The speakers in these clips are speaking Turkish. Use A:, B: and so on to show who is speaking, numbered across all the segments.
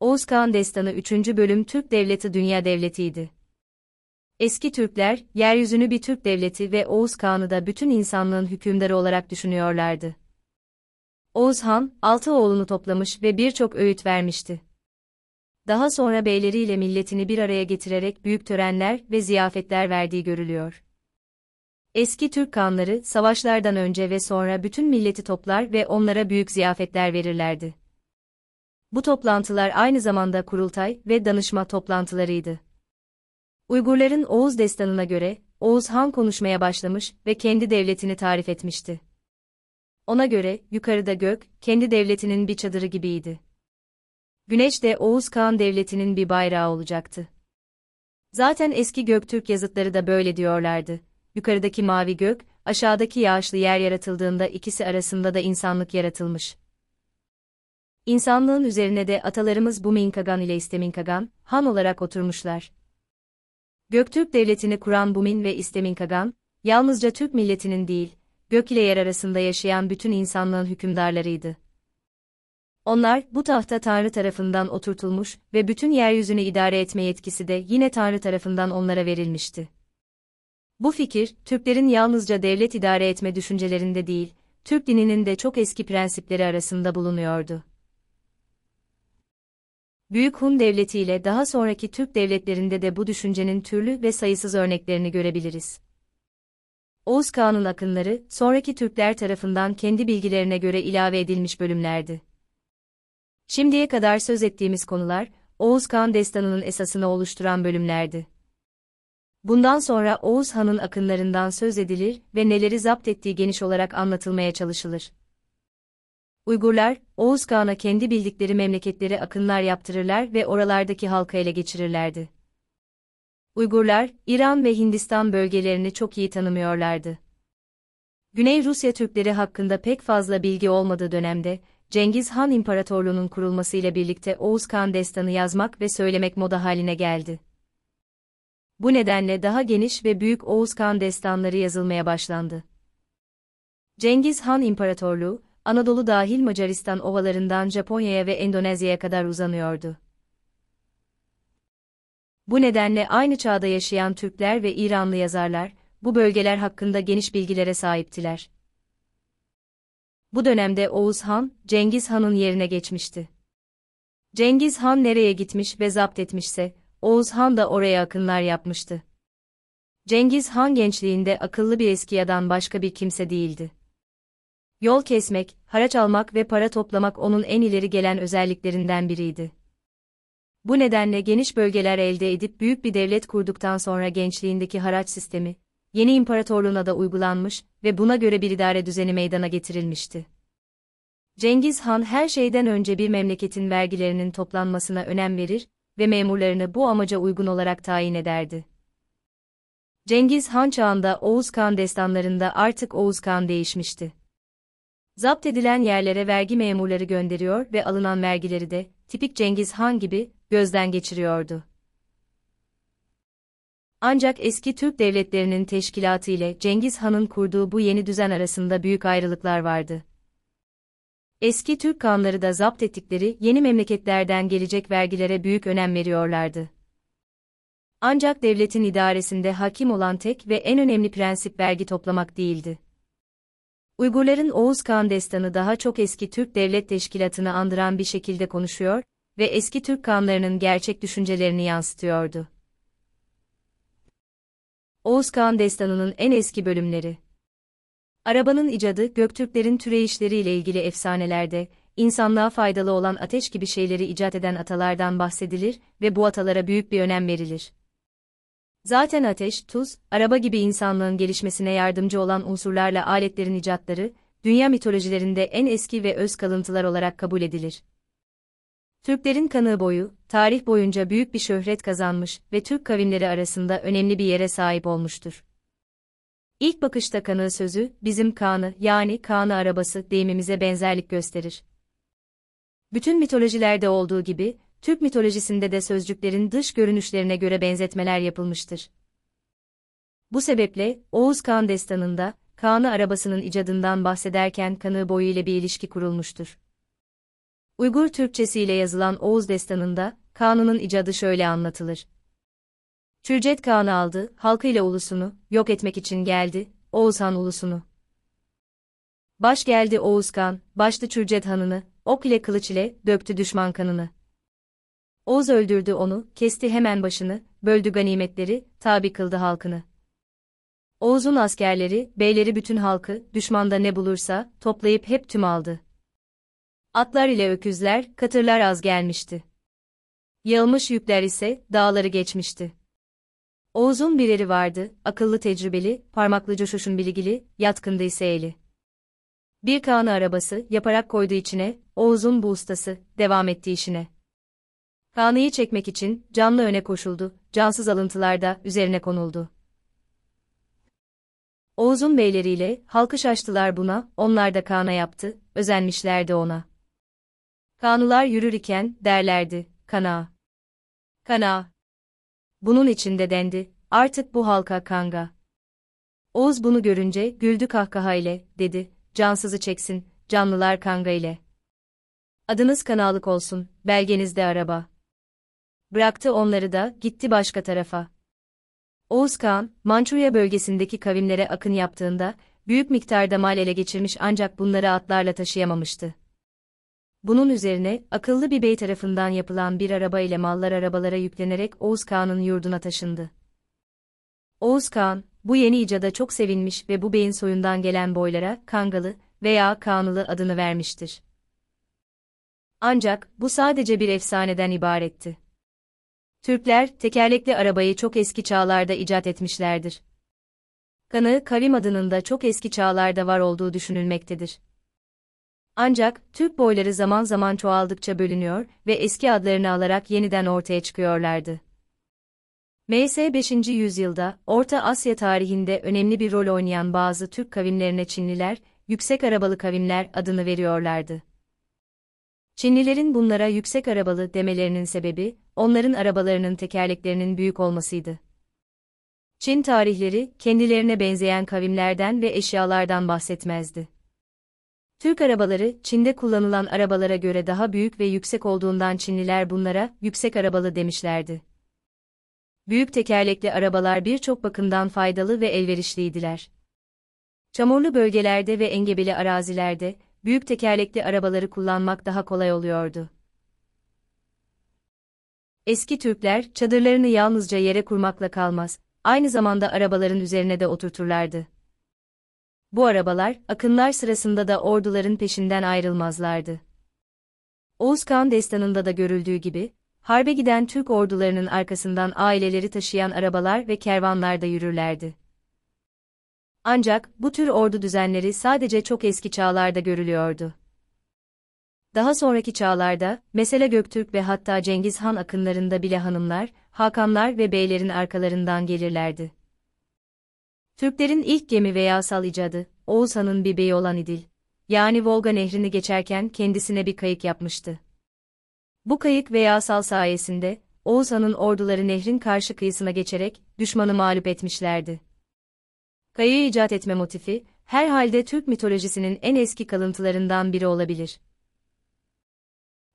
A: Oğuz Kağan Destanı 3. Bölüm Türk Devleti Dünya Devleti'ydi. Eski Türkler, yeryüzünü bir Türk devleti ve Oğuz Kağan'ı da bütün insanlığın hükümdarı olarak düşünüyorlardı. Oğuz Han, altı oğlunu toplamış ve birçok öğüt vermişti. Daha sonra beyleriyle milletini bir araya getirerek büyük törenler ve ziyafetler verdiği görülüyor. Eski Türk kanları, savaşlardan önce ve sonra bütün milleti toplar ve onlara büyük ziyafetler verirlerdi. Bu toplantılar aynı zamanda kurultay ve danışma toplantılarıydı. Uygurların Oğuz destanına göre, Oğuz Han konuşmaya başlamış ve kendi devletini tarif etmişti. Ona göre, yukarıda gök, kendi devletinin bir çadırı gibiydi. Güneş de Oğuz Kağan devletinin bir bayrağı olacaktı. Zaten eski Göktürk yazıtları da böyle diyorlardı. Yukarıdaki mavi gök, aşağıdaki yağışlı yer yaratıldığında ikisi arasında da insanlık yaratılmış. İnsanlığın üzerine de atalarımız Buminkagan ile İsteminkagan, han olarak oturmuşlar. Göktürk devletini kuran Bumin ve İsteminkagan, yalnızca Türk milletinin değil, gök ile yer arasında yaşayan bütün insanlığın hükümdarlarıydı. Onlar, bu tahta Tanrı tarafından oturtulmuş ve bütün yeryüzünü idare etme yetkisi de yine Tanrı tarafından onlara verilmişti. Bu fikir, Türklerin yalnızca devlet idare etme düşüncelerinde değil, Türk dininin de çok eski prensipleri arasında bulunuyordu. Büyük Hun Devleti ile daha sonraki Türk devletlerinde de bu düşüncenin türlü ve sayısız örneklerini görebiliriz. Oğuz Kağan'ın akınları, sonraki Türkler tarafından kendi bilgilerine göre ilave edilmiş bölümlerdi. Şimdiye kadar söz ettiğimiz konular, Oğuz Kağan destanının esasını oluşturan bölümlerdi. Bundan sonra Oğuz Han'ın akınlarından söz edilir ve neleri zapt ettiği geniş olarak anlatılmaya çalışılır. Uygurlar, Oğuz Kağan'a kendi bildikleri memleketleri akınlar yaptırırlar ve oralardaki halka ele geçirirlerdi. Uygurlar, İran ve Hindistan bölgelerini çok iyi tanımıyorlardı. Güney Rusya Türkleri hakkında pek fazla bilgi olmadığı dönemde, Cengiz Han İmparatorluğu'nun kurulmasıyla birlikte Oğuz Kağan destanı yazmak ve söylemek moda haline geldi. Bu nedenle daha geniş ve büyük Oğuz Kağan destanları yazılmaya başlandı. Cengiz Han İmparatorluğu, Anadolu dahil Macaristan ovalarından Japonya'ya ve Endonezya'ya kadar uzanıyordu. Bu nedenle aynı çağda yaşayan Türkler ve İranlı yazarlar, bu bölgeler hakkında geniş bilgilere sahiptiler. Bu dönemde Oğuz Han, Cengiz Han'ın yerine geçmişti. Cengiz Han nereye gitmiş ve zapt etmişse, Oğuz Han da oraya akınlar yapmıştı. Cengiz Han gençliğinde akıllı bir eskiyadan başka bir kimse değildi. Yol kesmek, haraç almak ve para toplamak onun en ileri gelen özelliklerinden biriydi. Bu nedenle geniş bölgeler elde edip büyük bir devlet kurduktan sonra gençliğindeki haraç sistemi, yeni imparatorluğuna da uygulanmış ve buna göre bir idare düzeni meydana getirilmişti. Cengiz Han her şeyden önce bir memleketin vergilerinin toplanmasına önem verir ve memurlarını bu amaca uygun olarak tayin ederdi. Cengiz Han çağında Oğuz Kağan destanlarında artık Oğuz Kağan değişmişti. Zapt edilen yerlere vergi memurları gönderiyor ve alınan vergileri de, tipik Cengiz Han gibi, gözden geçiriyordu. Ancak eski Türk devletlerinin teşkilatı ile Cengiz Han'ın kurduğu bu yeni düzen arasında büyük ayrılıklar vardı. Eski Türk kanları da zapt ettikleri yeni memleketlerden gelecek vergilere büyük önem veriyorlardı. Ancak devletin idaresinde hakim olan tek ve en önemli prensip vergi toplamak değildi. Uygurların Oğuz Kağan destanı daha çok eski Türk devlet teşkilatını andıran bir şekilde konuşuyor ve eski Türk kanlarının gerçek düşüncelerini yansıtıyordu. Oğuz Kağan destanının en eski bölümleri Arabanın icadı Göktürklerin türeyişleriyle ilgili efsanelerde, insanlığa faydalı olan ateş gibi şeyleri icat eden atalardan bahsedilir ve bu atalara büyük bir önem verilir. Zaten ateş, tuz, araba gibi insanlığın gelişmesine yardımcı olan unsurlarla aletlerin icatları, dünya mitolojilerinde en eski ve öz kalıntılar olarak kabul edilir. Türklerin kanığı boyu, tarih boyunca büyük bir şöhret kazanmış ve Türk kavimleri arasında önemli bir yere sahip olmuştur. İlk bakışta kanığı sözü, bizim kanı yani kanı arabası deyimimize benzerlik gösterir. Bütün mitolojilerde olduğu gibi, Türk mitolojisinde de sözcüklerin dış görünüşlerine göre benzetmeler yapılmıştır. Bu sebeple, Oğuz Kağan destanında, Kaan'ı arabasının icadından bahsederken kanığı boyu ile bir ilişki kurulmuştur. Uygur Türkçesiyle yazılan Oğuz Destanı'nda, Kanun'un icadı şöyle anlatılır. Türcet Kağan'ı aldı, halkıyla ulusunu, yok etmek için geldi, Oğuz Han ulusunu. Baş geldi Oğuz Kan, başlı Türcet Han'ını, ok ile kılıç ile, döktü düşman kanını. Oğuz öldürdü onu, kesti hemen başını, böldü ganimetleri, tabi kıldı halkını. Oğuz'un askerleri, beyleri bütün halkı, düşmanda ne bulursa, toplayıp hep tüm aldı. Atlar ile öküzler, katırlar az gelmişti. Yağılmış yükler ise, dağları geçmişti. Oğuz'un bir eri vardı, akıllı tecrübeli, parmaklı coşuşun bilgili, yatkındı ise eli. Bir kağını arabası, yaparak koydu içine, Oğuz'un bu ustası, devam etti işine. Kanıyı çekmek için, canlı öne koşuldu, cansız alıntılarda, üzerine konuldu. Oğuz'un beyleriyle, halkı şaştılar buna, onlar da Kaan'a yaptı, özenmişlerdi ona. Kanular yürür iken, derlerdi, kana. Kana. Bunun içinde dendi, artık bu halka kanga. Oğuz bunu görünce, güldü kahkaha ile, dedi, cansızı çeksin, canlılar kanga ile. Adınız kanalık olsun, belgenizde araba. Bıraktı onları da, gitti başka tarafa. Oğuz Kağan, Mançurya bölgesindeki kavimlere akın yaptığında, büyük miktarda mal ele geçirmiş ancak bunları atlarla taşıyamamıştı. Bunun üzerine, akıllı bir bey tarafından yapılan bir araba ile mallar arabalara yüklenerek Oğuz Kağan'ın yurduna taşındı. Oğuz Kağan, bu yeni icada çok sevinmiş ve bu beyin soyundan gelen boylara, Kangalı veya Kağanlı adını vermiştir. Ancak, bu sadece bir efsaneden ibaretti. Türkler, tekerlekli arabayı çok eski çağlarda icat etmişlerdir. Kanı, kavim adının da çok eski çağlarda var olduğu düşünülmektedir. Ancak, Türk boyları zaman zaman çoğaldıkça bölünüyor ve eski adlarını alarak yeniden ortaya çıkıyorlardı. MS 5. yüzyılda, Orta Asya tarihinde önemli bir rol oynayan bazı Türk kavimlerine Çinliler, yüksek arabalı kavimler adını veriyorlardı. Çinlilerin bunlara yüksek arabalı demelerinin sebebi, onların arabalarının tekerleklerinin büyük olmasıydı. Çin tarihleri, kendilerine benzeyen kavimlerden ve eşyalardan bahsetmezdi. Türk arabaları, Çin'de kullanılan arabalara göre daha büyük ve yüksek olduğundan Çinliler bunlara, yüksek arabalı demişlerdi. Büyük tekerlekli arabalar birçok bakımdan faydalı ve elverişliydiler. Çamurlu bölgelerde ve engebeli arazilerde, büyük tekerlekli arabaları kullanmak daha kolay oluyordu. Eski Türkler, çadırlarını yalnızca yere kurmakla kalmaz, aynı zamanda arabaların üzerine de oturturlardı. Bu arabalar, akınlar sırasında da orduların peşinden ayrılmazlardı. Oğuz Kağan destanında da görüldüğü gibi, harbe giden Türk ordularının arkasından aileleri taşıyan arabalar ve kervanlarda yürürlerdi. Ancak, bu tür ordu düzenleri sadece çok eski çağlarda görülüyordu. Daha sonraki çağlarda, mesela Göktürk ve hatta Cengiz Han akınlarında bile hanımlar, hakanlar ve beylerin arkalarından gelirlerdi. Türklerin ilk gemi veya sal icadı, Oğuz Han'ın bir beyi olan İdil. Yani Volga nehrini geçerken kendisine bir kayık yapmıştı. Bu kayık veya sal sayesinde, Oğuz Han'ın orduları nehrin karşı kıyısına geçerek, düşmanı mağlup etmişlerdi. Kayığı icat etme motifi, herhalde Türk mitolojisinin en eski kalıntılarından biri olabilir.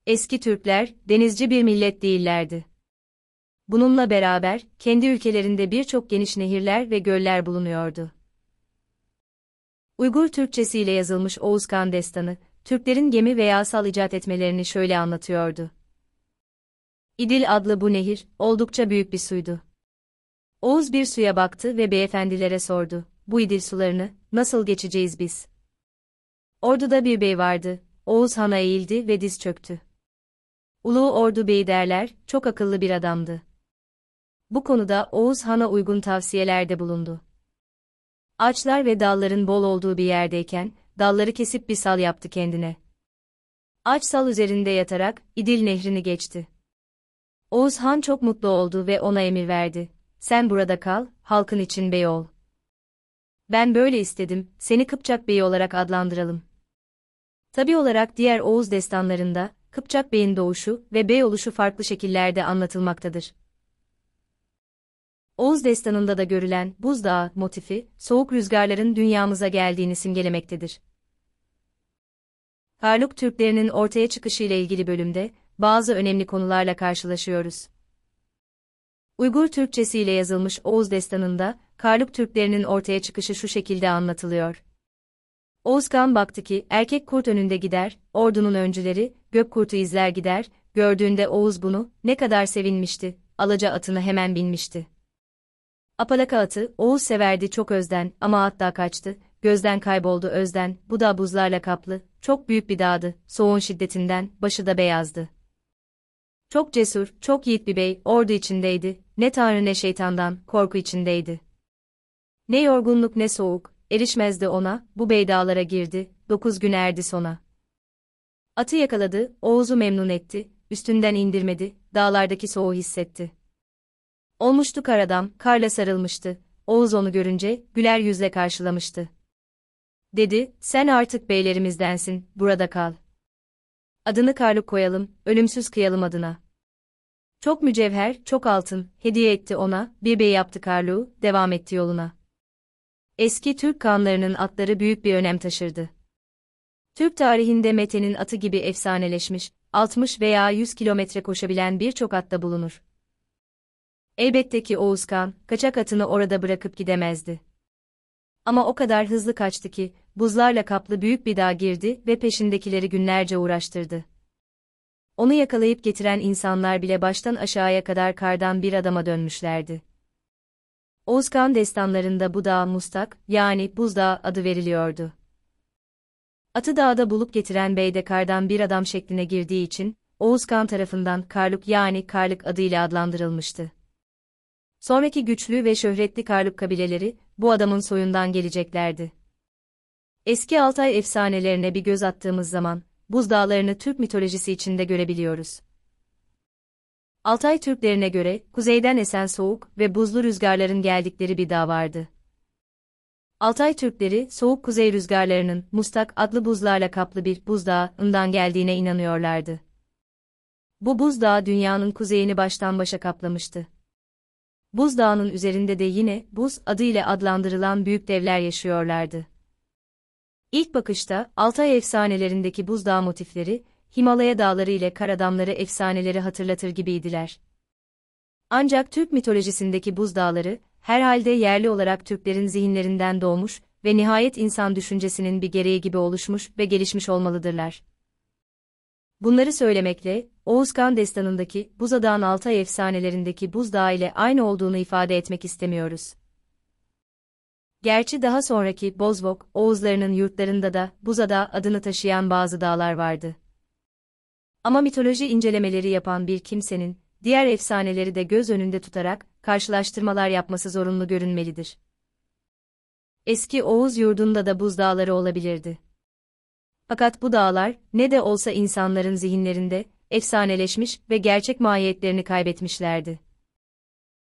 A: Eski Türkler, denizci bir millet değillerdi. Bununla beraber, kendi ülkelerinde birçok geniş nehirler ve göller bulunuyordu. Uygur Türkçesiyle yazılmış Oğuzkan Destanı, Türklerin gemi veya sal icat etmelerini şöyle anlatıyordu. İdil adlı bu nehir, oldukça büyük bir suydu. Oğuz bir suya baktı ve beyefendilere sordu, bu İdil sularını, nasıl geçeceğiz biz? Orduda bir bey vardı, Oğuz Han'a eğildi ve diz çöktü. Ulu Ordu Bey derler, çok akıllı bir adamdı. Bu konuda Oğuz Han'a uygun tavsiyelerde bulundu. Ağaçlar ve dalların bol olduğu bir yerdeyken, dalları kesip bir sal yaptı kendine. Ağaç sal üzerinde yatarak, İdil nehrini geçti. Oğuz Han çok mutlu oldu ve ona emir verdi. Sen burada kal, halkın için bey ol. Ben böyle istedim, seni Kıpçak Bey olarak adlandıralım. Tabi olarak diğer Oğuz destanlarında, Kıpçak Bey'in doğuşu ve bey oluşu farklı şekillerde anlatılmaktadır. Oğuz destanında da görülen buzdağı motifi, soğuk rüzgarların dünyamıza geldiğini simgelemektedir. Karluk Türklerinin ortaya çıkışı ile ilgili bölümde bazı önemli konularla karşılaşıyoruz. Uygur Türkçesi ile yazılmış Oğuz Destanı'nda Karluk Türklerinin ortaya çıkışı şu şekilde anlatılıyor. Oğuzkan baktı ki erkek kurt önünde gider, ordunun öncüleri gök kurtu izler gider, gördüğünde Oğuz bunu ne kadar sevinmişti, alaca atını hemen binmişti. Apalaka atı Oğuz severdi çok özden ama at da kaçtı, gözden kayboldu özden, bu da buzlarla kaplı, çok büyük bir dağdı, soğuğun şiddetinden, başı da beyazdı. Çok cesur, çok yiğit bir bey, ordu içindeydi, ne tanrı ne şeytandan, korku içindeydi. Ne yorgunluk ne soğuk, erişmezdi ona, bu bey dağlara girdi, dokuz gün erdi sona. Atı yakaladı, Oğuz'u memnun etti, üstünden indirmedi, dağlardaki soğuğu hissetti. Olmuştu karadam, karla sarılmıştı, Oğuz onu görünce, güler yüzle karşılamıştı. Dedi, sen artık beylerimizdensin, burada kal. Adını Karluk koyalım, ölümsüz kıyalım adına. Çok mücevher, çok altın, hediye etti ona, bir bey yaptı Karluk'u, devam etti yoluna. Eski Türk kanlarının atları büyük bir önem taşırdı. Türk tarihinde Mete'nin atı gibi efsaneleşmiş, 60 veya 100 kilometre koşabilen birçok atta bulunur. Elbette ki Oğuzkan, kaçak atını orada bırakıp gidemezdi. Ama o kadar hızlı kaçtı ki, buzlarla kaplı büyük bir dağ girdi ve peşindekileri günlerce uğraştırdı. Onu yakalayıp getiren insanlar bile baştan aşağıya kadar kardan bir adama dönmüşlerdi. Oğuzkan destanlarında bu dağ Mustak, yani Buzdağ adı veriliyordu. Atı dağda bulup getiren bey de kardan bir adam şekline girdiği için, Oğuzkan tarafından Karluk yani Karlık adıyla adlandırılmıştı. Sonraki güçlü ve şöhretli Karluk kabileleri, bu adamın soyundan geleceklerdi. Eski Altay efsanelerine bir göz attığımız zaman, buz dağlarını Türk mitolojisi içinde görebiliyoruz. Altay Türklerine göre, kuzeyden esen soğuk ve buzlu rüzgarların geldikleri bir dağ vardı. Altay Türkleri, soğuk kuzey rüzgarlarının Mustak adlı buzlarla kaplı bir buzdağından geldiğine inanıyorlardı. Bu buzdağı dünyanın kuzeyini baştan başa kaplamıştı. Buzdağının üzerinde de yine buz adıyla adlandırılan büyük devler yaşıyorlardı. İlk bakışta Altay efsanelerindeki buzdağı motifleri, Himalaya dağları ile Karadamları efsaneleri hatırlatır gibiydiler. Ancak Türk mitolojisindeki buzdağları, herhalde yerli olarak Türklerin zihinlerinden doğmuş ve nihayet insan düşüncesinin bir gereği gibi oluşmuş ve gelişmiş olmalıdırlar. Bunları söylemekle, Oğuzkan destanındaki Buzadağ'ın Altay efsanelerindeki buzdağı ile aynı olduğunu ifade etmek istemiyoruz. Gerçi daha sonraki Bozvok, Oğuzlarının yurtlarında da Buzada adını taşıyan bazı dağlar vardı. Ama mitoloji incelemeleri yapan bir kimsenin, diğer efsaneleri de göz önünde tutarak, karşılaştırmalar yapması zorunlu görünmelidir. Eski Oğuz yurdunda da buz dağları olabilirdi. Fakat bu dağlar, ne de olsa insanların zihinlerinde, efsaneleşmiş ve gerçek mahiyetlerini kaybetmişlerdi.